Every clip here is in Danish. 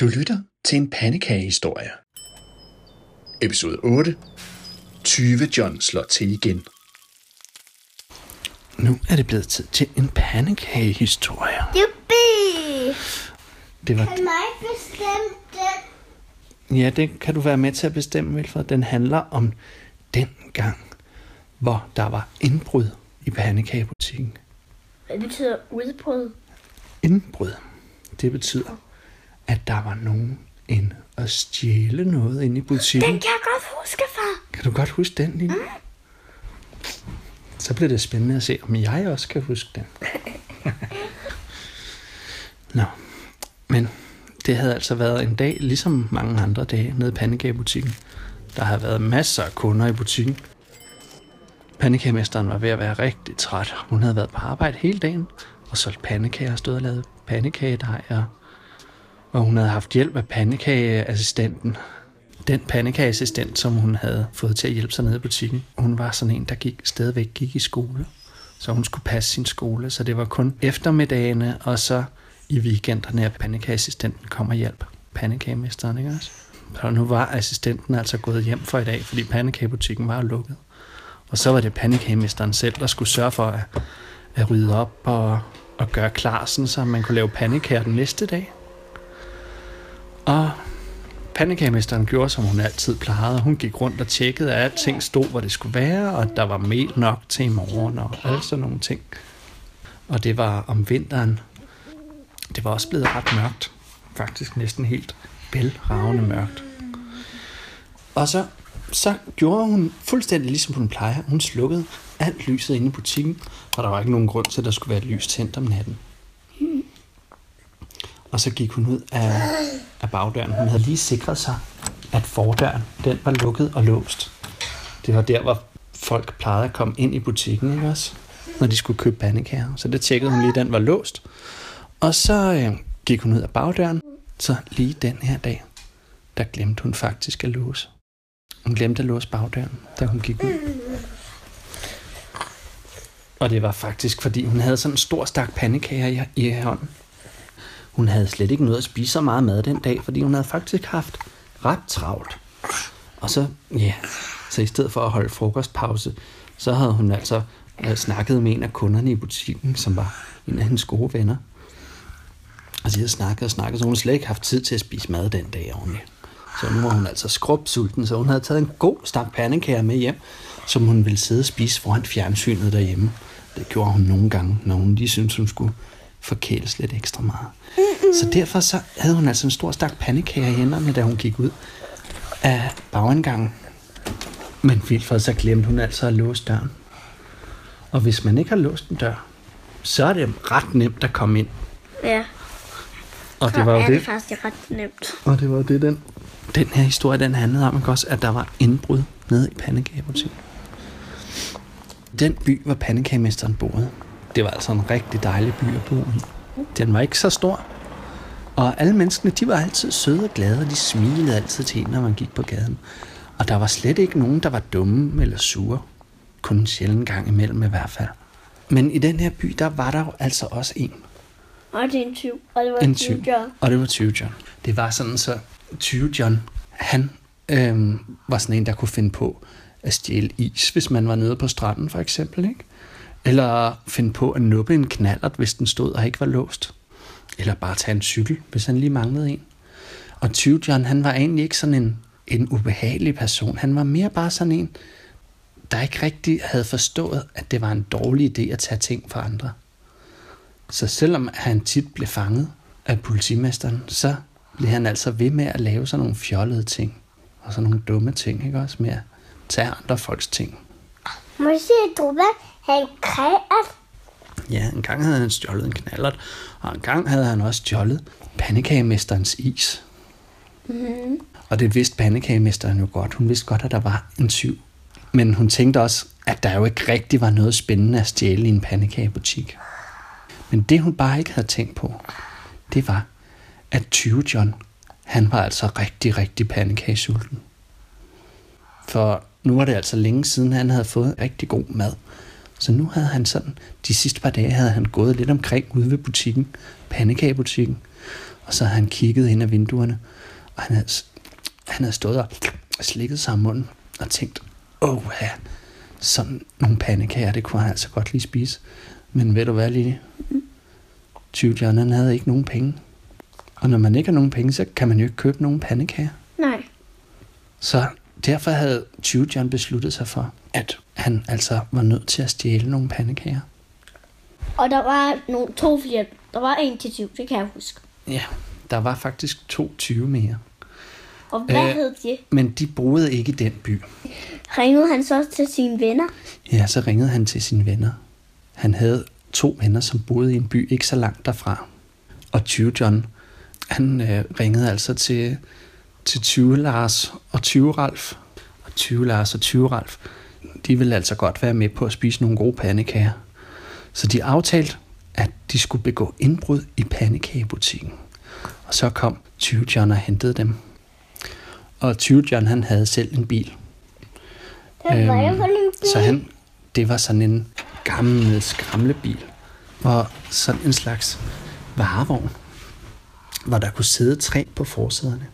Du lytter til en pandekagehistorie. Episode 8. 20 John slår til igen. Nu er det blevet tid til en pandekagehistorie. Juppie! Det var, Kan mig bestemme den? ja, det kan du være med til at bestemme, Vilfred. Den handler om den gang, hvor der var indbrud i pandekagebutikken. Hvad betyder udbrud? Indbrud, det betyder, at der var nogen inde og stjæle noget inde i butikken. Den kan jeg godt huske, far. Kan du godt huske den, Line? Så bliver det spændende at se, om jeg også kan huske den. Nå, men det havde altså været en dag, ligesom mange andre dage, nede i pandekagebutikken. Der havde været masser af kunder i butikken. Pandekagemesteren var ved at være rigtig træt. Hun havde været på arbejde hele dagen og solgt pandekager og stod og lavet pandekagedej. Og, og hun havde haft hjælp af pandekageassistenten, den pandekageassistent, som hun havde fået til at hjælpe sig nede i butikken, hun var sådan en, der gik, stadigvæk gik i skole. Så hun skulle passe sin skole, så det var kun eftermiddagene, og så i weekenderne, at pandekageassistenten kom og hjalp pandekagemesteren, ikke også? Så nu var assistenten altså gået hjem for i dag, fordi pandekagebutikken var lukket. Og så var det pandekagemesteren selv, der skulle sørge for at, at rydde op og, og gøre klar, sådan, så man kunne lave pandekager den næste dag. Og pandekagemesteren gjorde, som hun altid plejede. Hun gik rundt og tjekkede, at alting stod, hvor det skulle være, og der var mel nok til i morgen, og alle sådan nogle ting. Og det var om vinteren. Det var også blevet ret mørkt. Faktisk næsten helt bælragende mørkt. Og så, så gjorde hun fuldstændig ligesom hun plejer. Hun slukkede alt lyset inde i butikken, og der var ikke nogen grund til, at der skulle være et lys tændt om natten. Og så gik hun ud af, af bagdøren. Hun havde lige sikret sig, at fordøren den var lukket og låst. Det var der, hvor folk plejede at komme ind i butikken, ikke også? Når de skulle købe pandekager. Så det tjekkede hun lige, den var låst. Og så øh, gik hun ud af bagdøren. Så lige den her dag, der glemte hun faktisk at låse. Hun glemte at låse bagdøren, da hun gik ud. Og det var faktisk, fordi hun havde sådan en stor stak pandekager i, i hånden. Hun havde slet ikke noget at spise så meget mad den dag, fordi hun havde faktisk haft ret travlt. Og så, ja, så i stedet for at holde frokostpause, så havde hun altså øh, snakket med en af kunderne i butikken, som var en af hendes gode venner. Og de havde snakket og snakket, så hun havde slet ikke haft tid til at spise mad den dag ordentligt. Så nu var hun altså skrubsulten, så hun havde taget en god stak pandekager med hjem, som hun ville sidde og spise foran fjernsynet derhjemme. Det gjorde hun nogle gange, når hun lige syntes, hun skulle forkæles lidt ekstra meget. Så derfor så havde hun altså en stor stak pandekager i hænderne, da hun gik ud af bagindgangen. Men vildt så glemte hun altså at låse døren. Og hvis man ikke har låst en dør, så er det ret nemt at komme ind. Ja, Og så det var jo er det, det faktisk ret nemt. og det var jo det, den, den her historie, den handlede om, ikke også, at der var indbrud nede i pandekagebutikken. Den by, hvor pandekagemesteren boede, det var altså en rigtig dejlig by at bo i. Den var ikke så stor, og alle menneskene, de var altid søde og glade, og de smilede altid til en, når man gik på gaden. Og der var slet ikke nogen, der var dumme eller sure. Kun en sjældent gang imellem i hvert fald. Men i den her by, der var der jo altså også en, Og det er en tyv. Og det var en en tyv. tyv. Og det var 20 John. Det var sådan så 20 John, han øhm, var sådan en, der kunne finde på at stjæle is, hvis man var nede på stranden for eksempel, ikke? Eller finde på at nuppe en knallert, hvis den stod og ikke var låst. Eller bare tage en cykel, hvis han lige manglede en. Og 20 John, han var egentlig ikke sådan en, en ubehagelig person. Han var mere bare sådan en, der ikke rigtig havde forstået, at det var en dårlig idé at tage ting fra andre. Så selvom han tit blev fanget af politimesteren, så blev han altså ved med at lave sådan nogle fjollede ting. Og sådan nogle dumme ting, ikke også? Med at tage andre folks ting. Må jeg se, Druba, han kreat. Ja, en gang havde han stjålet en knallert, og en gang havde han også stjålet pandekagemesterens is. Mm. Og det vidste pandekagemesteren jo godt. Hun vidste godt, at der var en syv. Men hun tænkte også, at der jo ikke rigtig var noget spændende at stjæle i en pandekagebutik. Men det hun bare ikke havde tænkt på, det var, at 20 John, han var altså rigtig, rigtig pandekagesulten. For nu var det altså længe siden, han havde fået rigtig god mad. Så nu havde han sådan, de sidste par dage havde han gået lidt omkring ude ved butikken, pandekagebutikken, Og så havde han kigget ind af vinduerne, og han havde, han havde stået og slikket sig om munden og tænkt, åh ja, sådan nogle pandekager, det kunne han altså godt lige spise. Men ved du hvad? 20 John, han havde ikke nogen penge. Og når man ikke har nogen penge, så kan man jo ikke købe nogen pandekager. Nej. Så derfor havde 20 John besluttet sig for, at han altså var nødt til at stjæle nogle pandekager. Og der var nogle to flere. Der var en til 20, det kan jeg huske. Ja, der var faktisk to 20 mere. Og hvad Øh. hed de? Men de boede ikke i den by. Ringede han så til sine venner? Ja, så ringede han til sine venner. Han havde to venner, som boede i en by ikke så langt derfra. Og 20 John, han øh, ringede altså til, til 20 Lars og 20 Ralf. Og 20 Lars og 20 Ralf, de ville altså godt være med på at spise nogle gode pandekager. Så de aftalte, at de skulle begå indbrud i pandekagebutikken. Og så kom 20 John og hentede dem. Og 20 John, han havde selv en bil. Det var Øhm, øhm, en bil. Så han, det var sådan en gammel skramlebil, og sådan en slags varevogn, hvor der kunne sidde tre på forsæderne.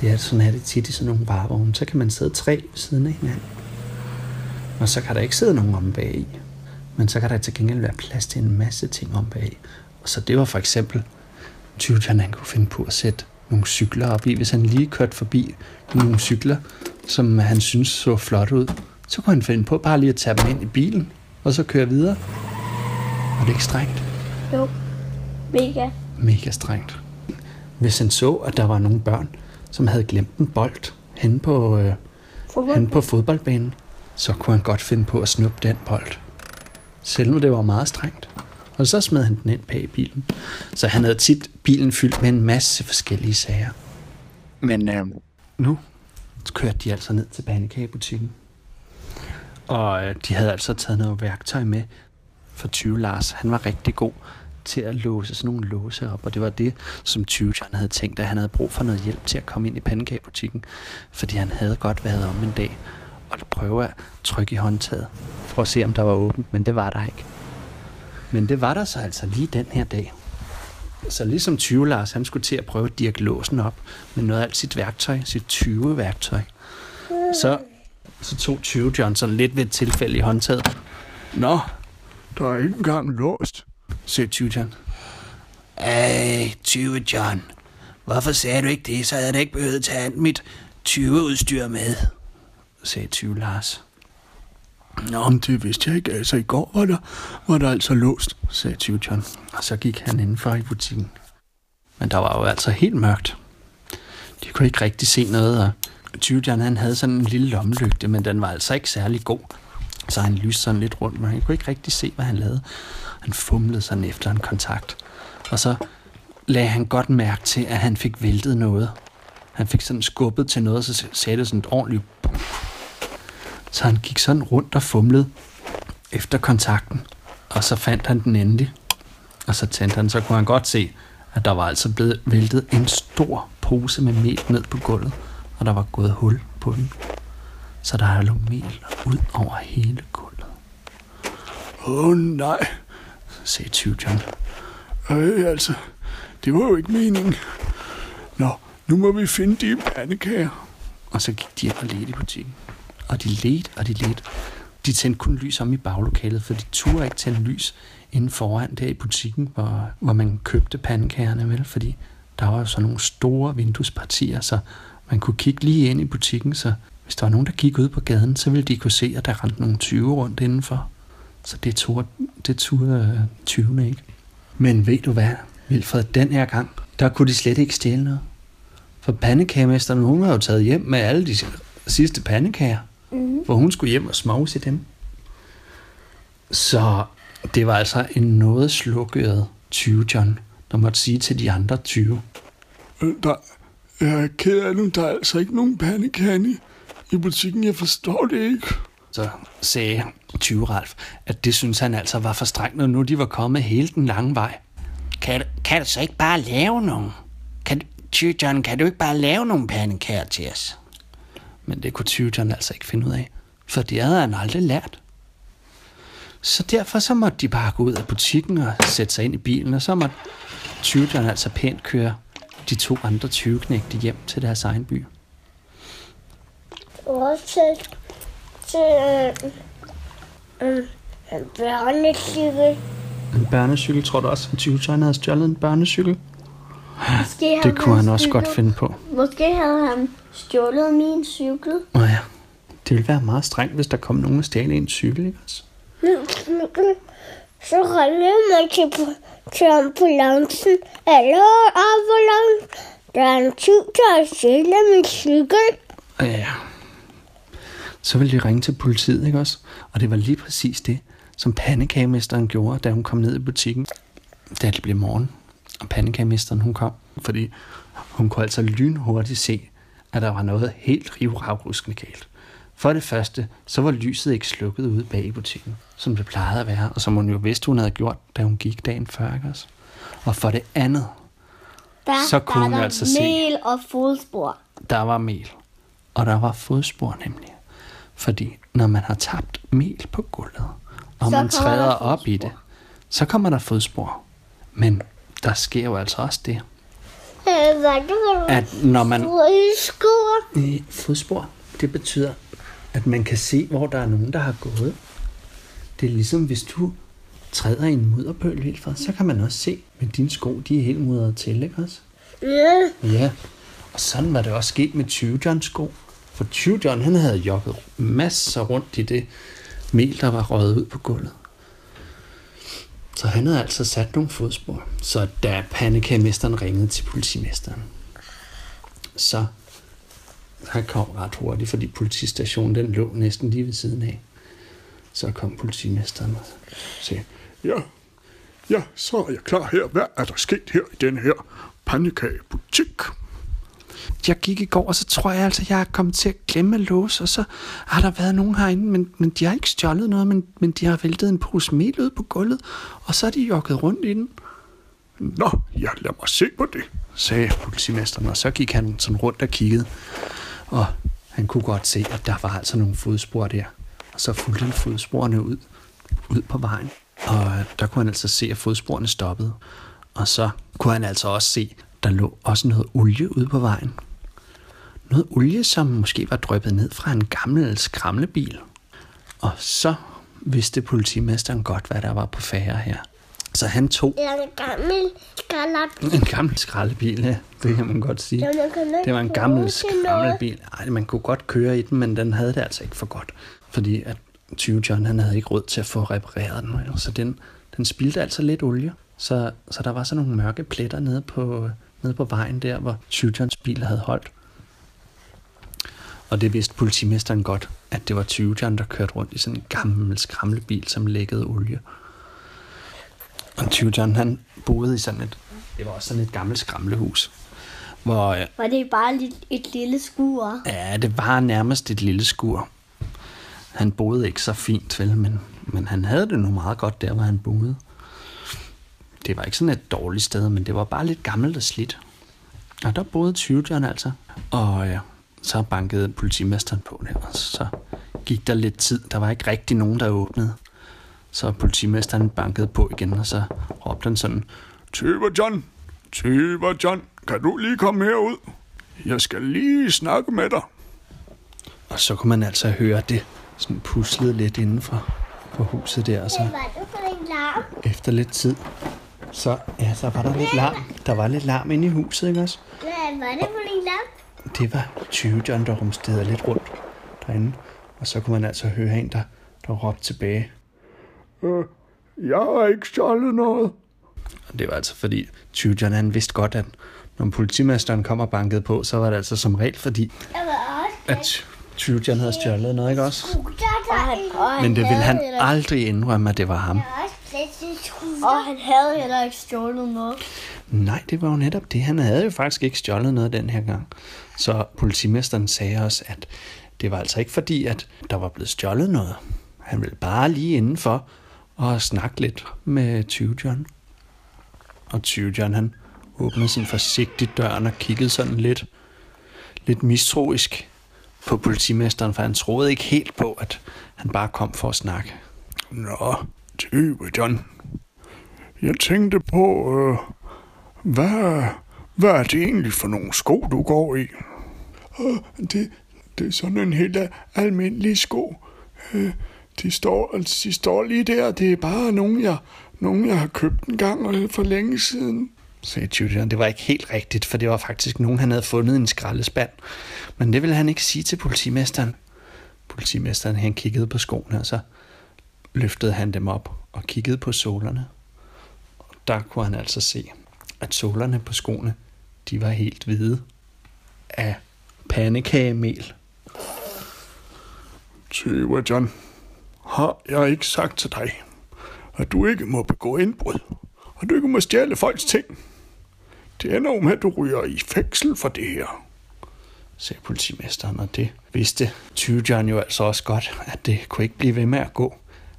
Det er sådan er det tit i sådan nogle varevogne. Så kan man sidde tre ved siden af hinanden. Og så kan der ikke sidde nogen om bag i. Men så kan der til gengæld være plads til en masse ting om bag. Og så det var for eksempel, Tyvjan han kunne finde på at sætte nogle cykler op i. Hvis han lige kørte forbi nogle cykler, som han synes så flot ud, så kunne han finde på bare lige at tage dem ind i bilen, og så køre videre. Var det ikke strengt? Jo. Mega. Mega strengt. Hvis han så, at der var nogle børn, som havde glemt en bold hen på, øh, hen på fodboldbanen, så kunne han godt finde på at snuppe den bold. Selvom det var meget strengt. Og så smed han den ind bag i bilen. Så han havde tit bilen fyldt med en masse forskellige sager. Men øh, nu kørte de altså ned til pandekagebutikken. Og øh, de havde altså taget noget værktøj med for 20 Lars. Han var rigtig god til at låse sådan nogle låse op, og det var det, som 20 John havde tænkt, at han havde brug for noget hjælp til at komme ind i pandekagebutikken, fordi han havde godt været om en dag og prøve at trykke i håndtaget for at se, om der var åbent, men det var der ikke. Men det var der så altså lige den her dag. Så ligesom 20 Lars, han skulle til at prøve at dirke låsen op med noget af alt sit værktøj, sit 20 værktøj. Så, så tog 20 Johnson lidt ved et tilfælde i håndtaget. Nå, der er ikke engang låst, sagde 20 John. Ej, 20 John. Hvorfor sagde du ikke det, så havde jeg ikke behøvet at tage alt mit 20-udstyr med, sagde 20 Lars. Nå, men det vidste jeg ikke. Altså, i går var der, var der altså låst, sagde 20 John. Og så gik han indenfor i butikken. Men der var jo altså helt mørkt. De kunne ikke rigtig se noget, og 20 John han havde sådan en lille lommelygte, men den var altså ikke særlig god. Så han lyste sådan lidt rundt, men han kunne ikke rigtig se, hvad han lavede. Han fumlede sådan efter en kontakt. Og så lagde han godt mærke til, at han fik væltet noget. Han fik sådan skubbet til noget, og så sagde det sådan et ordentligt. Så han gik sådan rundt og fumlede efter kontakten. Og så fandt han den endelig. Og så tændte han, så kunne han godt se, at der var altså blevet væltet en stor pose med mel ned på gulvet. Og der var gået hul på den. Så der lå mel ud over hele gulvet. Åh oh, nej, sagde 20 John. Øh, altså, det var jo ikke meningen. Nå, nu må vi finde de pandekager. Og så gik de og ledte i butikken. Og de ledte, og de ledte. De tændte kun lys om i baglokalet, for de turde ikke tænde lys inden foran der i butikken, hvor, hvor man købte pandekagerne, vel? Fordi der var jo sådan nogle store vinduespartier, så man kunne kigge lige ind i butikken, så hvis der var nogen, der gik ud på gaden, så ville de kunne se, at der rendte nogle 20 rundt indenfor. Så det turde, det turde øh, 20 ikke. Men ved du hvad, Vilfred, den her gang, der kunne de slet ikke stjæle noget. For pandekagemesteren, hun var jo taget hjem med alle de sidste pandekager. Mm. Hvor hun skulle hjem og smovse dem. Så det var altså en noget slukket 20 John, der måtte sige til de andre 20. Øh, Der, jeg er ked af det, der er altså ikke nogen pandekager i, butikken. Jeg forstår det ikke. Så sagde 20 Ralf, at det synes han altså var for strengt, når nu de var kommet hele den lange vej. Kan, du- kan du så ikke bare lave nogen? Kan, du- Ty John, kan du ikke bare lave nogle pandekager til os? Men det kunne 20 John altså ikke finde ud af, for det havde han aldrig lært. Så derfor så måtte de bare gå ud af butikken og sætte sig ind i bilen, og så måtte tyverne altså pænt køre de to andre tyveknægte hjem til deres egen by. Også til, øh, øh, en børnecykel. En børnecykel, tror du også, at tyveren havde stjålet en børnecykel? Måske Det kunne han også stjålet- godt finde på. Måske havde han stjålet min cykel. Nå ja, det ville være meget strengt, hvis der kom nogen og stjal en cykel, ikke også? Så ringede man til, til ambulancen. Hallo, ambulance. Der er en tyv, der har stjålet min cykel. Ja. Så ville de ringe til politiet, ikke også? Og det var lige præcis det, som pandekagemesteren gjorde, da hun kom ned i butikken. Da det blev morgen, og pandekagemesteren hun kom, fordi hun kunne altså lynhurtigt se, at der var noget helt rivravruskende galt. For det første, så var lyset ikke slukket ude bag i butikken, som det plejede at være, og som hun jo vidste, hun havde gjort, da hun gik dagen før, ikke også? Og for det andet, Der Så kunne var hun der altså se- mel og fodspor. der var mel. Og der var fodspor nemlig. Fordi når man har tabt mel på gulvet, og Så man træder der op i det, så kommer der fodspor. Men der sker jo altså også det, at når man... Fodspor. Øh, Fodspor, det betyder, at man kan se, hvor der er nogen, der har gået. Det er ligesom, hvis du træder i en mudderpøl helt fra, så kan man også se, at dine sko, de er helt mudret til, ikke også? Ja. Ja, og sådan var det også sket med 20 Johns sko. For 20 John, han havde jogget masser rundt i det mel, der var røget ud på gulvet. Så han havde altså sat nogle fodspor. Så da pandekagemesteren ringede til politimesteren, så han kom ret hurtigt, fordi politistationen den lå næsten lige ved siden af. Så kom politimesteren og sagde, Ja, ja, så er jeg klar her. Hvad er der sket her i den her pandekagebutik? Jeg gik i går, og så tror jeg altså, jeg er kommet til at glemme at låse, og så har der været nogen herinde, men, men de har ikke stjålet noget, men, men de har væltet en pose mel ud på gulvet, og så er de jogget rundt i den, Nå, ja, lad mig se på det. sagde politimesteren, og så gik han sådan rundt og kiggede, og han kunne godt se, at der var altså nogle fodspor der, og så fulgte han fodsporene ud, ud på vejen, og der kunne han altså se, at fodsporene stoppede, og så kunne han altså også se, der lå også noget olie ude på vejen, Noget olie, som måske var drøbet ned fra en gammel skramlebil. Og så vidste politimesteren godt, hvad der var på færre her. Så han tog en gammel skralder. en gammel skraldebil, ja. Det kan man godt sige. Det var en gammel til noget. skramlebil. Ej, man kunne godt køre i den, men den havde det altså ikke for godt. Fordi at 20 John, han havde ikke råd til at få repareret den. Så den, den spildte altså lidt olie. Så, så der var sådan nogle mørke pletter nede på, nede på vejen der, hvor 20 Johns bil havde holdt. Og det vidste politimesteren godt, at det var 20 John, der kørte rundt i sådan en gammel skramlebil, som lækkede olie. Og 20 John, han boede i sådan et, det var også sådan et gammelt skramlehus, hvor øh, Var det bare lidt, et lille skur? Ja, det var nærmest et lille skur. Han boede ikke så fint, vel, men, men han havde det nu meget godt der, hvor han boede. Det var ikke sådan et dårligt sted, men det var bare lidt gammelt og slidt. Og der boede 20 John altså. Og ja, så bankede politimesteren på der, og så gik der lidt tid. Der var ikke rigtig nogen, der åbnede. Så politimesteren bankede på igen, og så råbte han sådan, Tøver John, Tøver John, kan du lige komme herud? Jeg skal lige snakke med dig. Og så kunne man altså høre det sådan puslede lidt inden for, for huset der, og så er efter lidt tid, så, ja, så var der lidt larm. Der var lidt larm inde i huset, ikke også? Hvad var det for en larm? Det var 20 John, der rumstede lidt rundt derinde. Og så kunne man altså høre en, der, der råbte tilbage. Øh, jeg har ikke stjålet noget. Og det var altså fordi 20 John, han vidste godt, at når politimesteren kom og bankede på, så var det altså som regel fordi, at 20 John havde stjålet noget, ikke også? Men det ville han aldrig indrømme, at det var ham. Og han havde heller ikke stjålet noget. Nej, det var jo netop det. Han havde jo faktisk ikke stjålet noget den her gang. Så politimesteren sagde også, at det var altså ikke fordi, at der var blevet stjålet noget. Han ville bare lige indenfor og snakke lidt med 20 John. Og 20 John, han åbnede sådan forsigtigt døren og kiggede sådan lidt, lidt mistroisk på politimesteren, for han troede ikke helt på, at han bare kom for at snakke. Nå, tyve, John. Jeg tænkte på, øh, hvad, hvad er det egentlig for nogle sko, du går i? Det, det er sådan en helt almindelig sko. Øh, de, står, altså, de står lige der. Det er bare nogen, jeg, nogen, jeg har købt en gang øh, for længe siden. sagde Julian. Det var ikke helt rigtigt, for det var faktisk nogen, han havde fundet i en skraldespand. Men det ville han ikke sige til politimesteren. Politimesteren han kiggede på skoene, og så løftede han dem op og kiggede på sålerne. Og der kunne han altså se, at sålerne på skoene, de var helt hvide af pandekagemel. Tyve, John. Har jeg ikke sagt til dig, at du ikke må begå indbrud, og du ikke må stjæle folks ting? Det ender jo med, at du ryger i fængsel for det her. sagde politimesteren, og det vidste 20 John jo altså også godt, at det kunne ikke blive ved med at gå.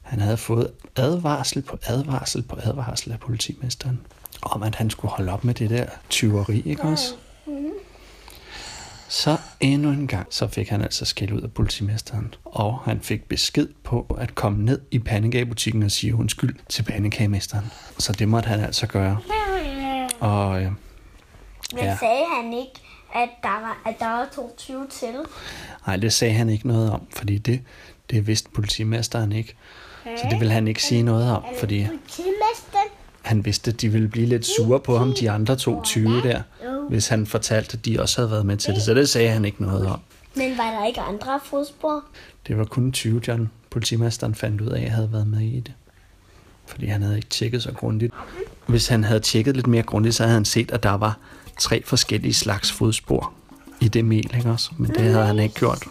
Han havde fået advarsel på advarsel på advarsel af politimesteren, om at han skulle holde op med det der tyveri, ikke også? Så endnu en gang, så fik han altså skæld ud af politimesteren, og han fik besked på at komme ned i pandekagebutikken og sige undskyld til pandekagemesteren. Så det måtte han altså gøre. Og øh, Men Ja. sagde han ikke, at der var, at der var 22 til? nej, det sagde han ikke noget om, fordi det, det vidste politimesteren ikke. Så det ville han ikke sige noget om, fordi han vidste, at de ville blive lidt sure på ham, de andre to 20 der, hvis han fortalte, at de også havde været med til det. Så det sagde han ikke noget om. Men var der ikke andre fodspor? Det var kun 20, John politimesteren fandt ud af, at havde været med i det. Fordi han havde ikke tjekket så grundigt. Hvis han havde tjekket lidt mere grundigt, så havde han set, at der var tre forskellige slags fodspor i det mel, ikke også? Men det havde han ikke gjort.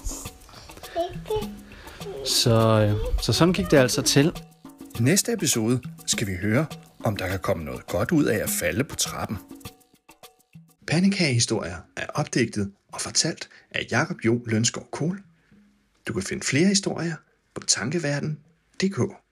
Så, øh, så sådan gik det altså til. I næste episode skal vi høre, om der kan komme noget godt ud af at falde på trappen. Pandekagehistorier er opdigtet og fortalt af Jakob Jo Lønskov Kohl. Du kan finde flere historier på tankeverden.dk.